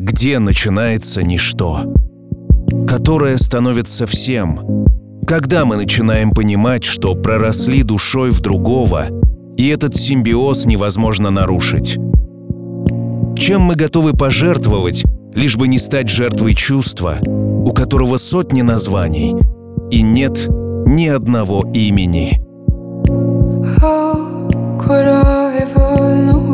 где начинается ничто, которое становится всем, когда мы начинаем понимать, что проросли душой в другого, и этот симбиоз невозможно нарушить. Чем мы готовы пожертвовать, лишь бы не стать жертвой чувства, у которого сотни названий, и нет ни одного имени. How could I ever know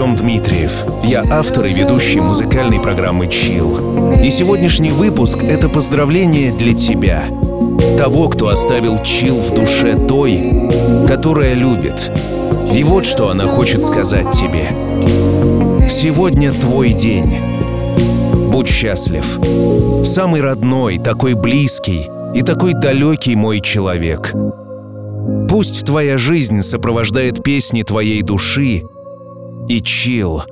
Артем Дмитриев. Я автор и ведущий музыкальной программы Chill. И сегодняшний выпуск — это поздравление для тебя. Того, кто оставил чил в душе той, которая любит. И вот что она хочет сказать тебе. Сегодня твой день. Будь счастлив. Самый родной, такой близкий и такой далекий мой человек. Пусть твоя жизнь сопровождает песни твоей души и chill.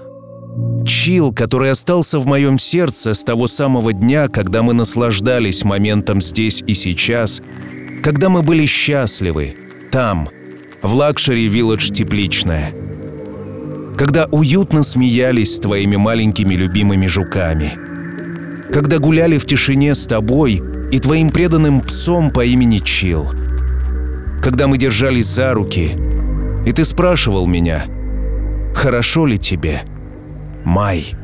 Chill, который остался в моем сердце с того самого дня, когда мы наслаждались моментом здесь и сейчас, когда мы были счастливы, там, в luxury Village Тепличная. Когда уютно смеялись с твоими маленькими любимыми жуками. Когда гуляли в тишине с тобой и твоим преданным псом по имени Чил. Когда мы держались за руки, и ты спрашивал меня, хорошо ли тебе, Май?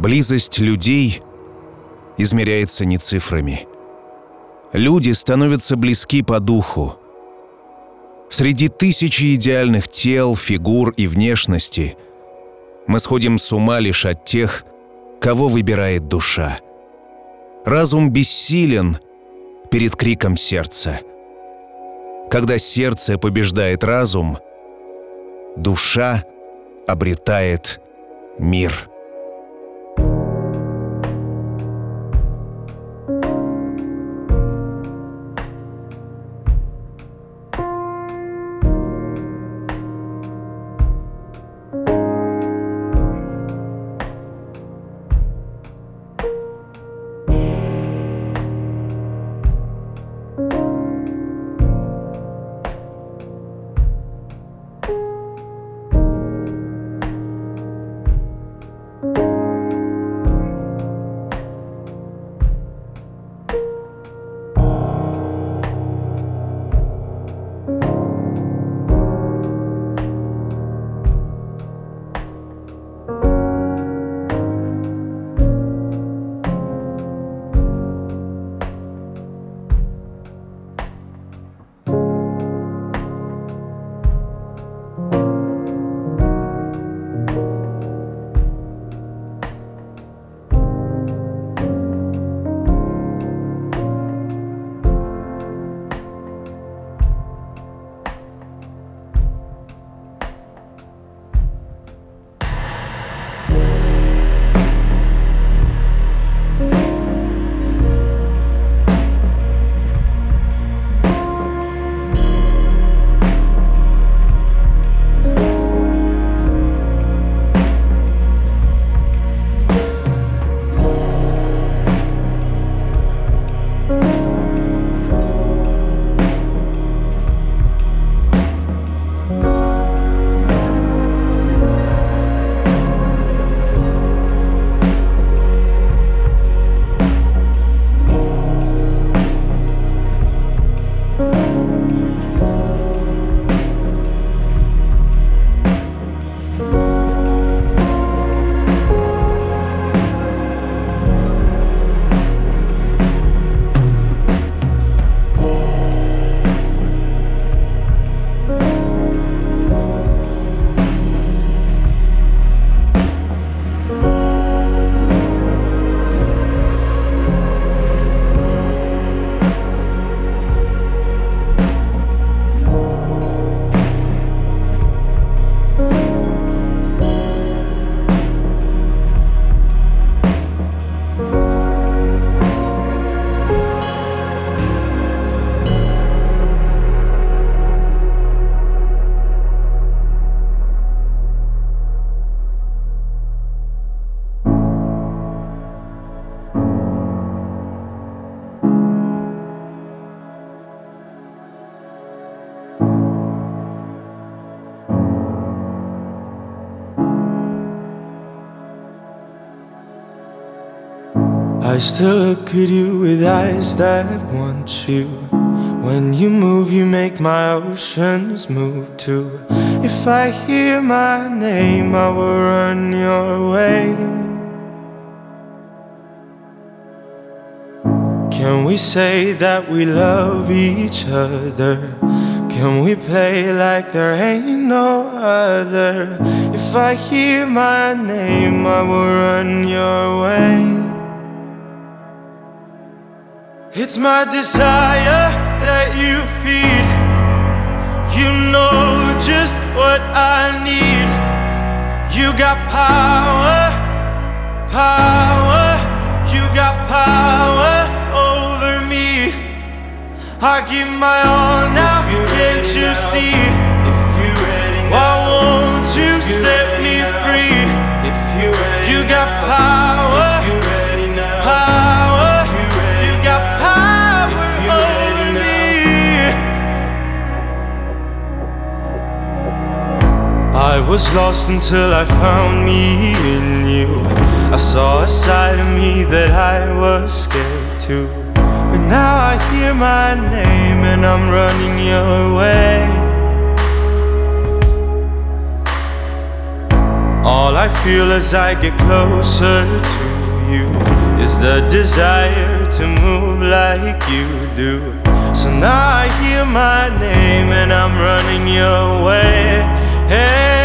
Близость людей измеряется не цифрами. Люди становятся близки по духу. Среди тысячи идеальных тел, фигур и внешности мы сходим с ума лишь от тех, кого выбирает душа. Разум бессилен перед криком сердца. Когда сердце побеждает разум, душа обретает мир. Still look at you with eyes that want you. When you move, you make my oceans move too. If I hear my name, I will run your way. Can we say that we love each other? Can we play like there ain't no other? If I hear my name, I will run your way. It's my desire that you feed. You know just what I need. You got power, power. You got power over me. I give my all now, can't you see? If you're ready, Why won't you set me free? If you ready you got power, power. I was lost until I found me in you. I saw a side of me that I was scared to. But now I hear my name and I'm running your way. All I feel as I get closer to you is the desire to move like you do. So now I hear my name and I'm running your way. Hey.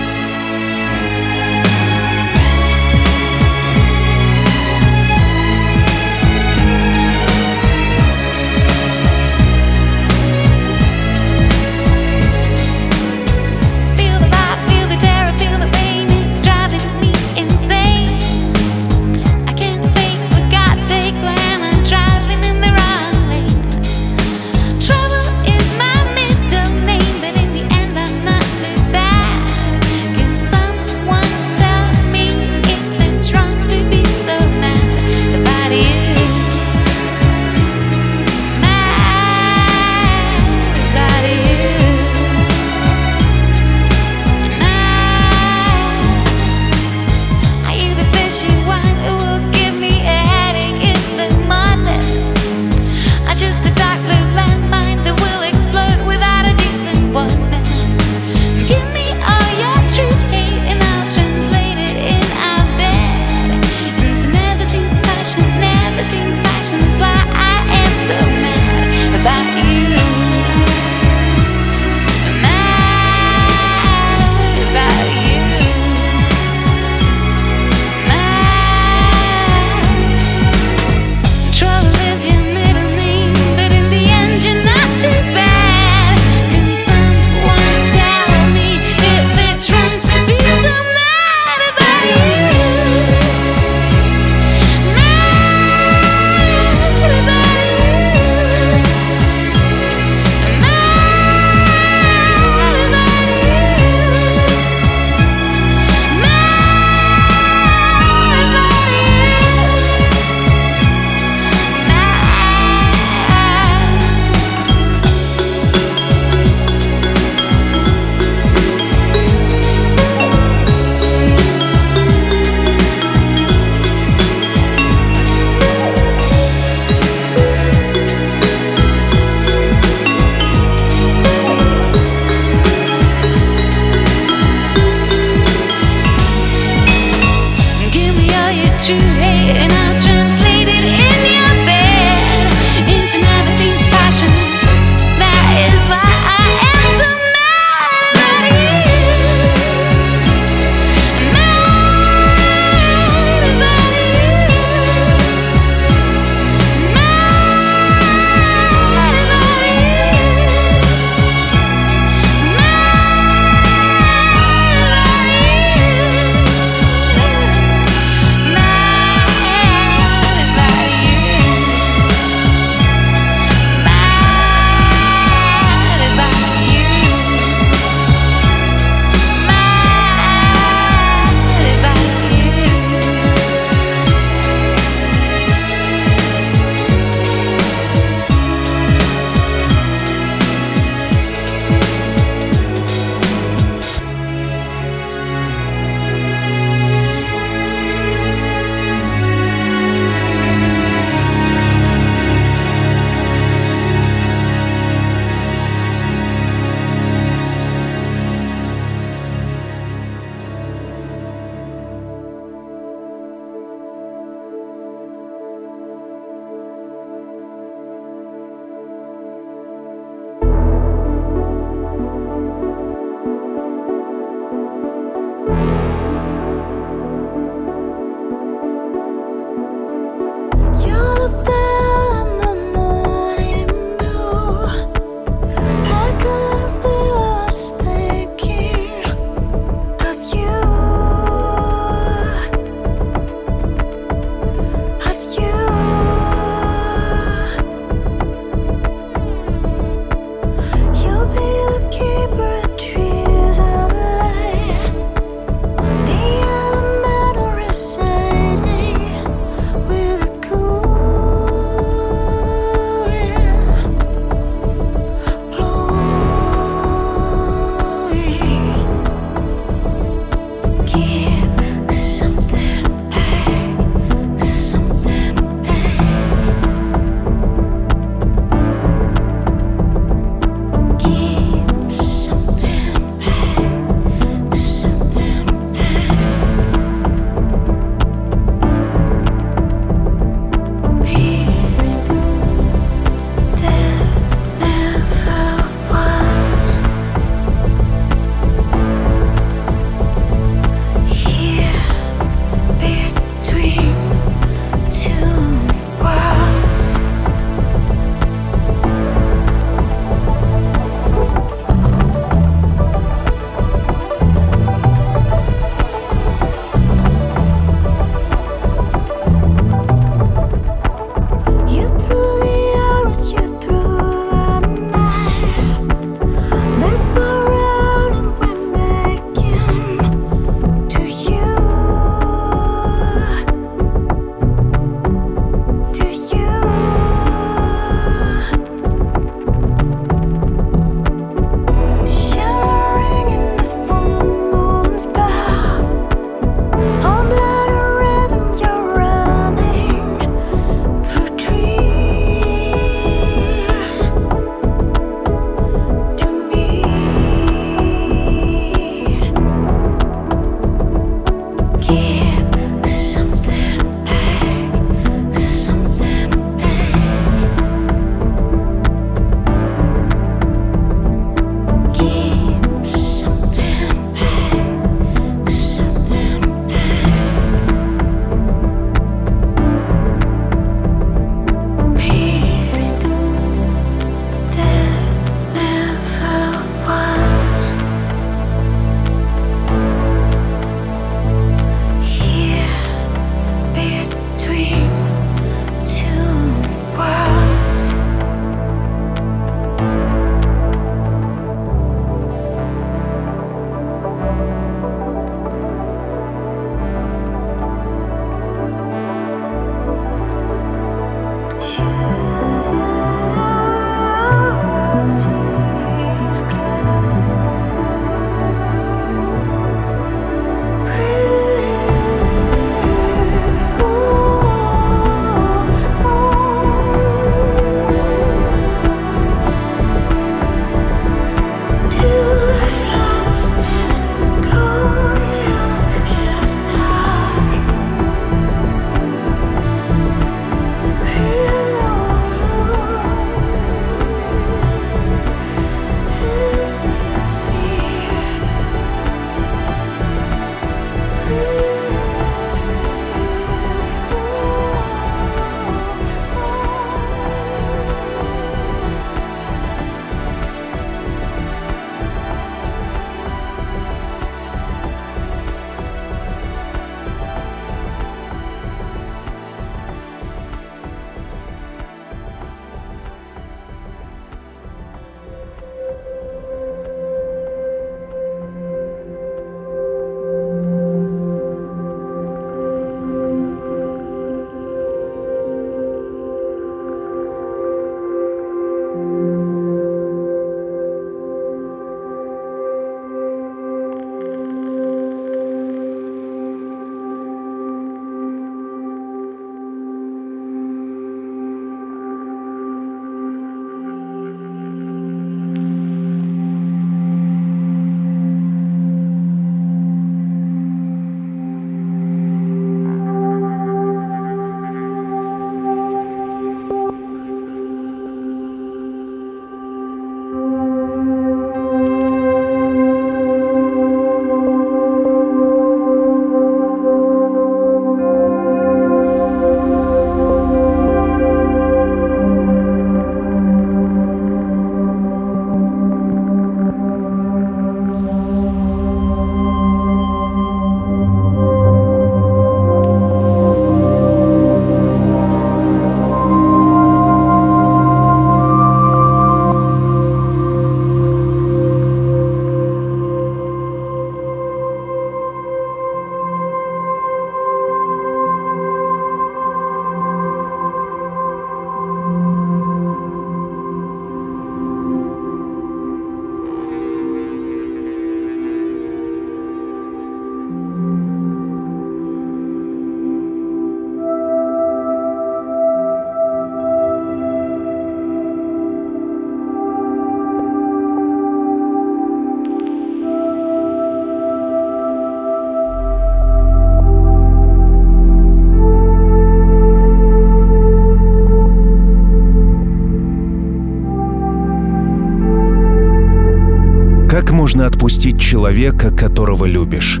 Можно отпустить человека, которого любишь?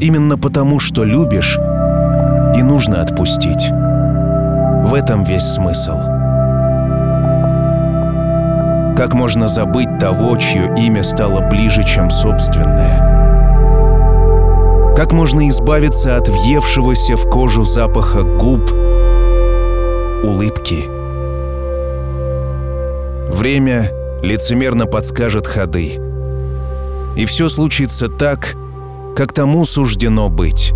Именно потому, что любишь, и нужно отпустить. В этом весь смысл. Как можно забыть того, чье имя стало ближе, чем собственное? Как можно избавиться от въевшегося в кожу запаха губ, улыбки? Время лицемерно подскажет ходы. И все случится так, как тому суждено быть.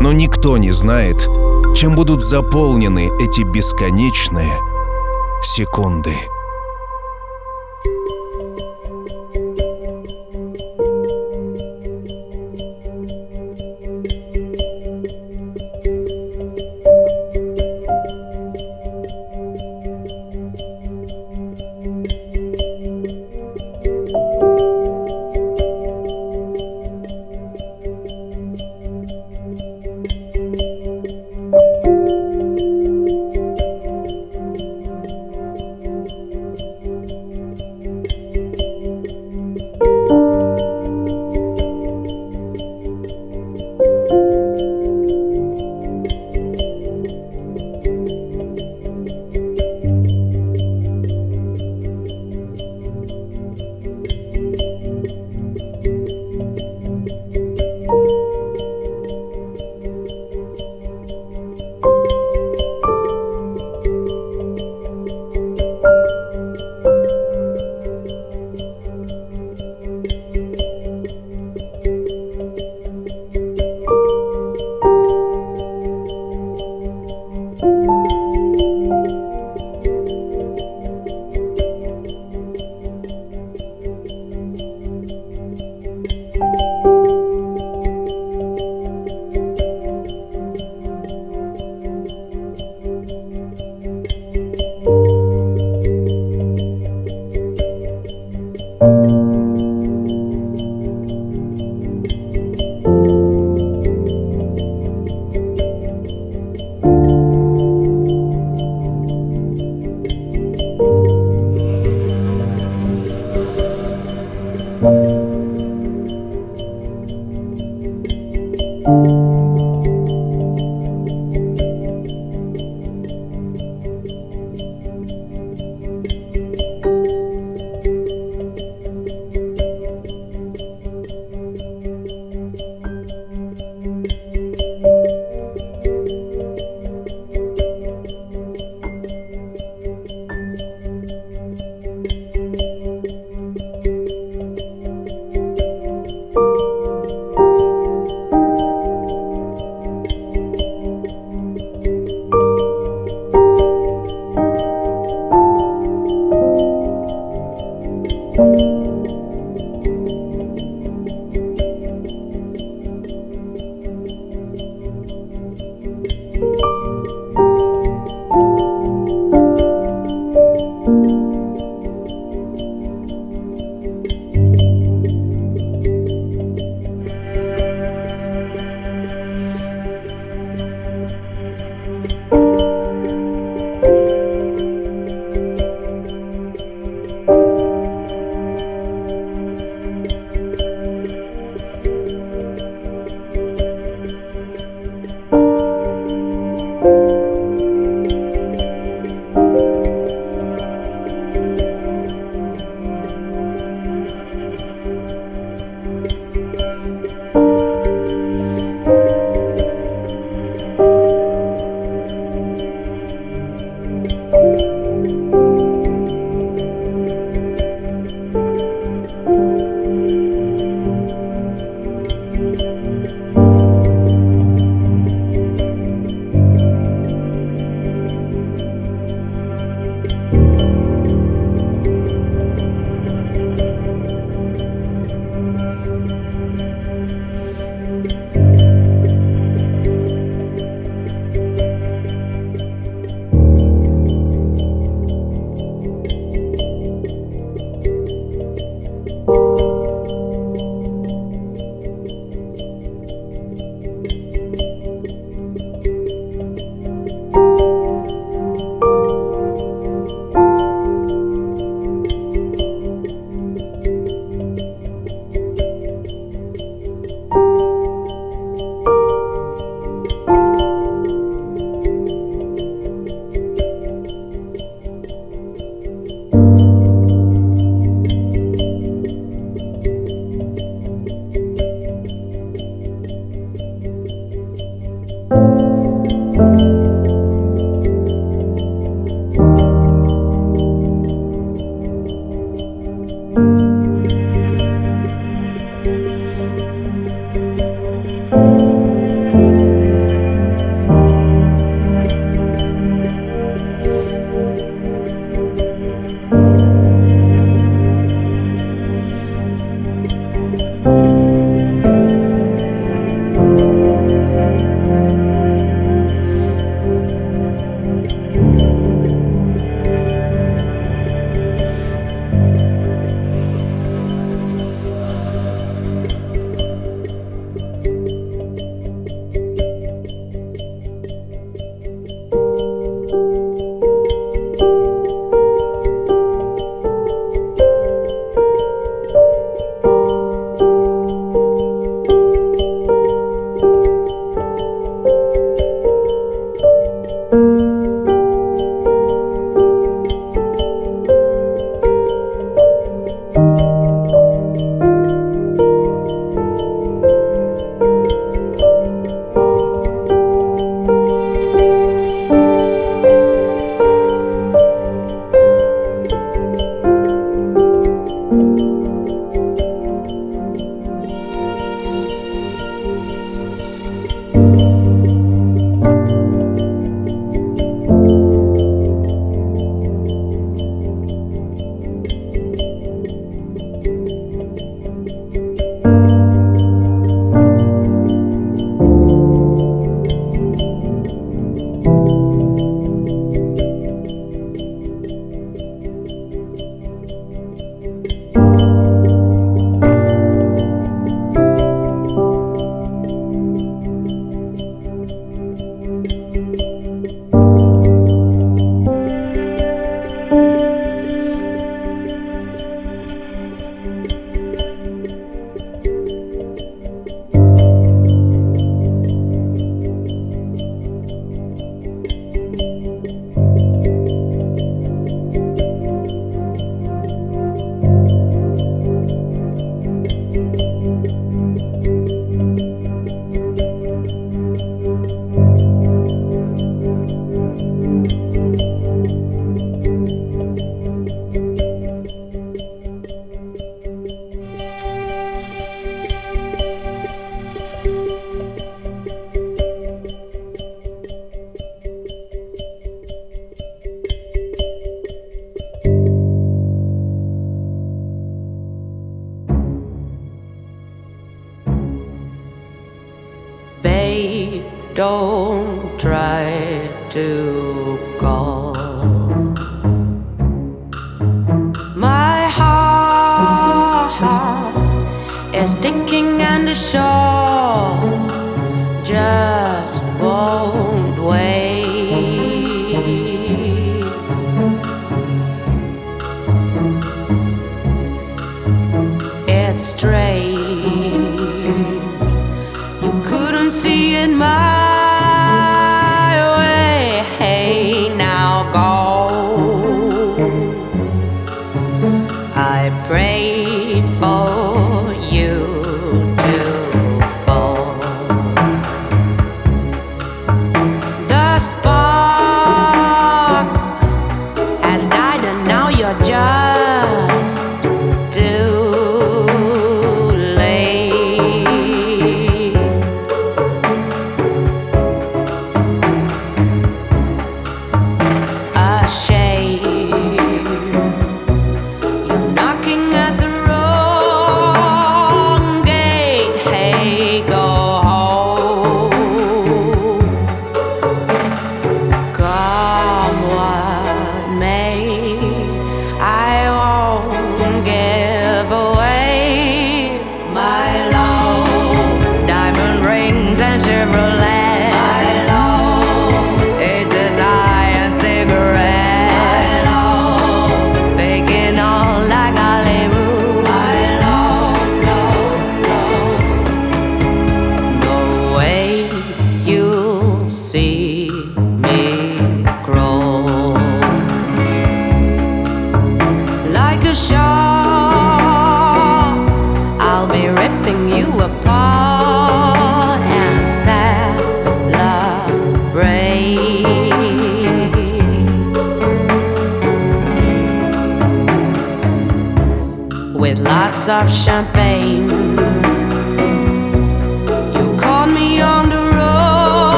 Но никто не знает, чем будут заполнены эти бесконечные секунды.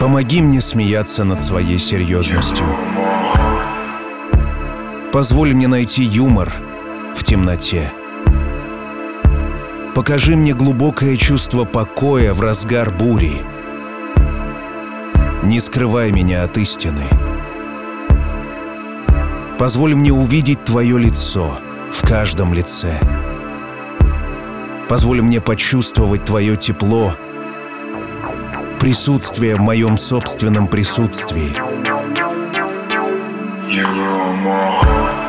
Помоги мне смеяться над своей серьезностью. Позволь мне найти юмор в темноте. Покажи мне глубокое чувство покоя в разгар бури. Не скрывай меня от истины. Позволь мне увидеть Твое лицо в каждом лице. Позволь мне почувствовать Твое тепло — присутствие в моем собственном присутствии. Пусть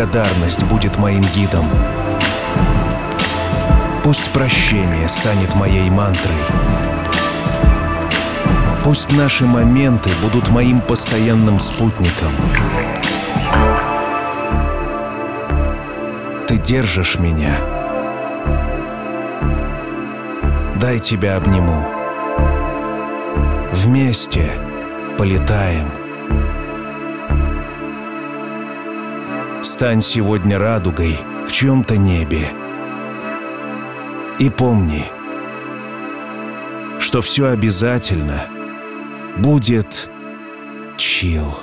благодарность будет моим гидом. Пусть прощение станет моей мантрой. Пусть наши моменты будут моим постоянным спутником. Ты держишь меня. Дай тебя обниму. Вместе полетаем. Стань сегодня радугой в чем-то небе. И помни, что все обязательно будет чил.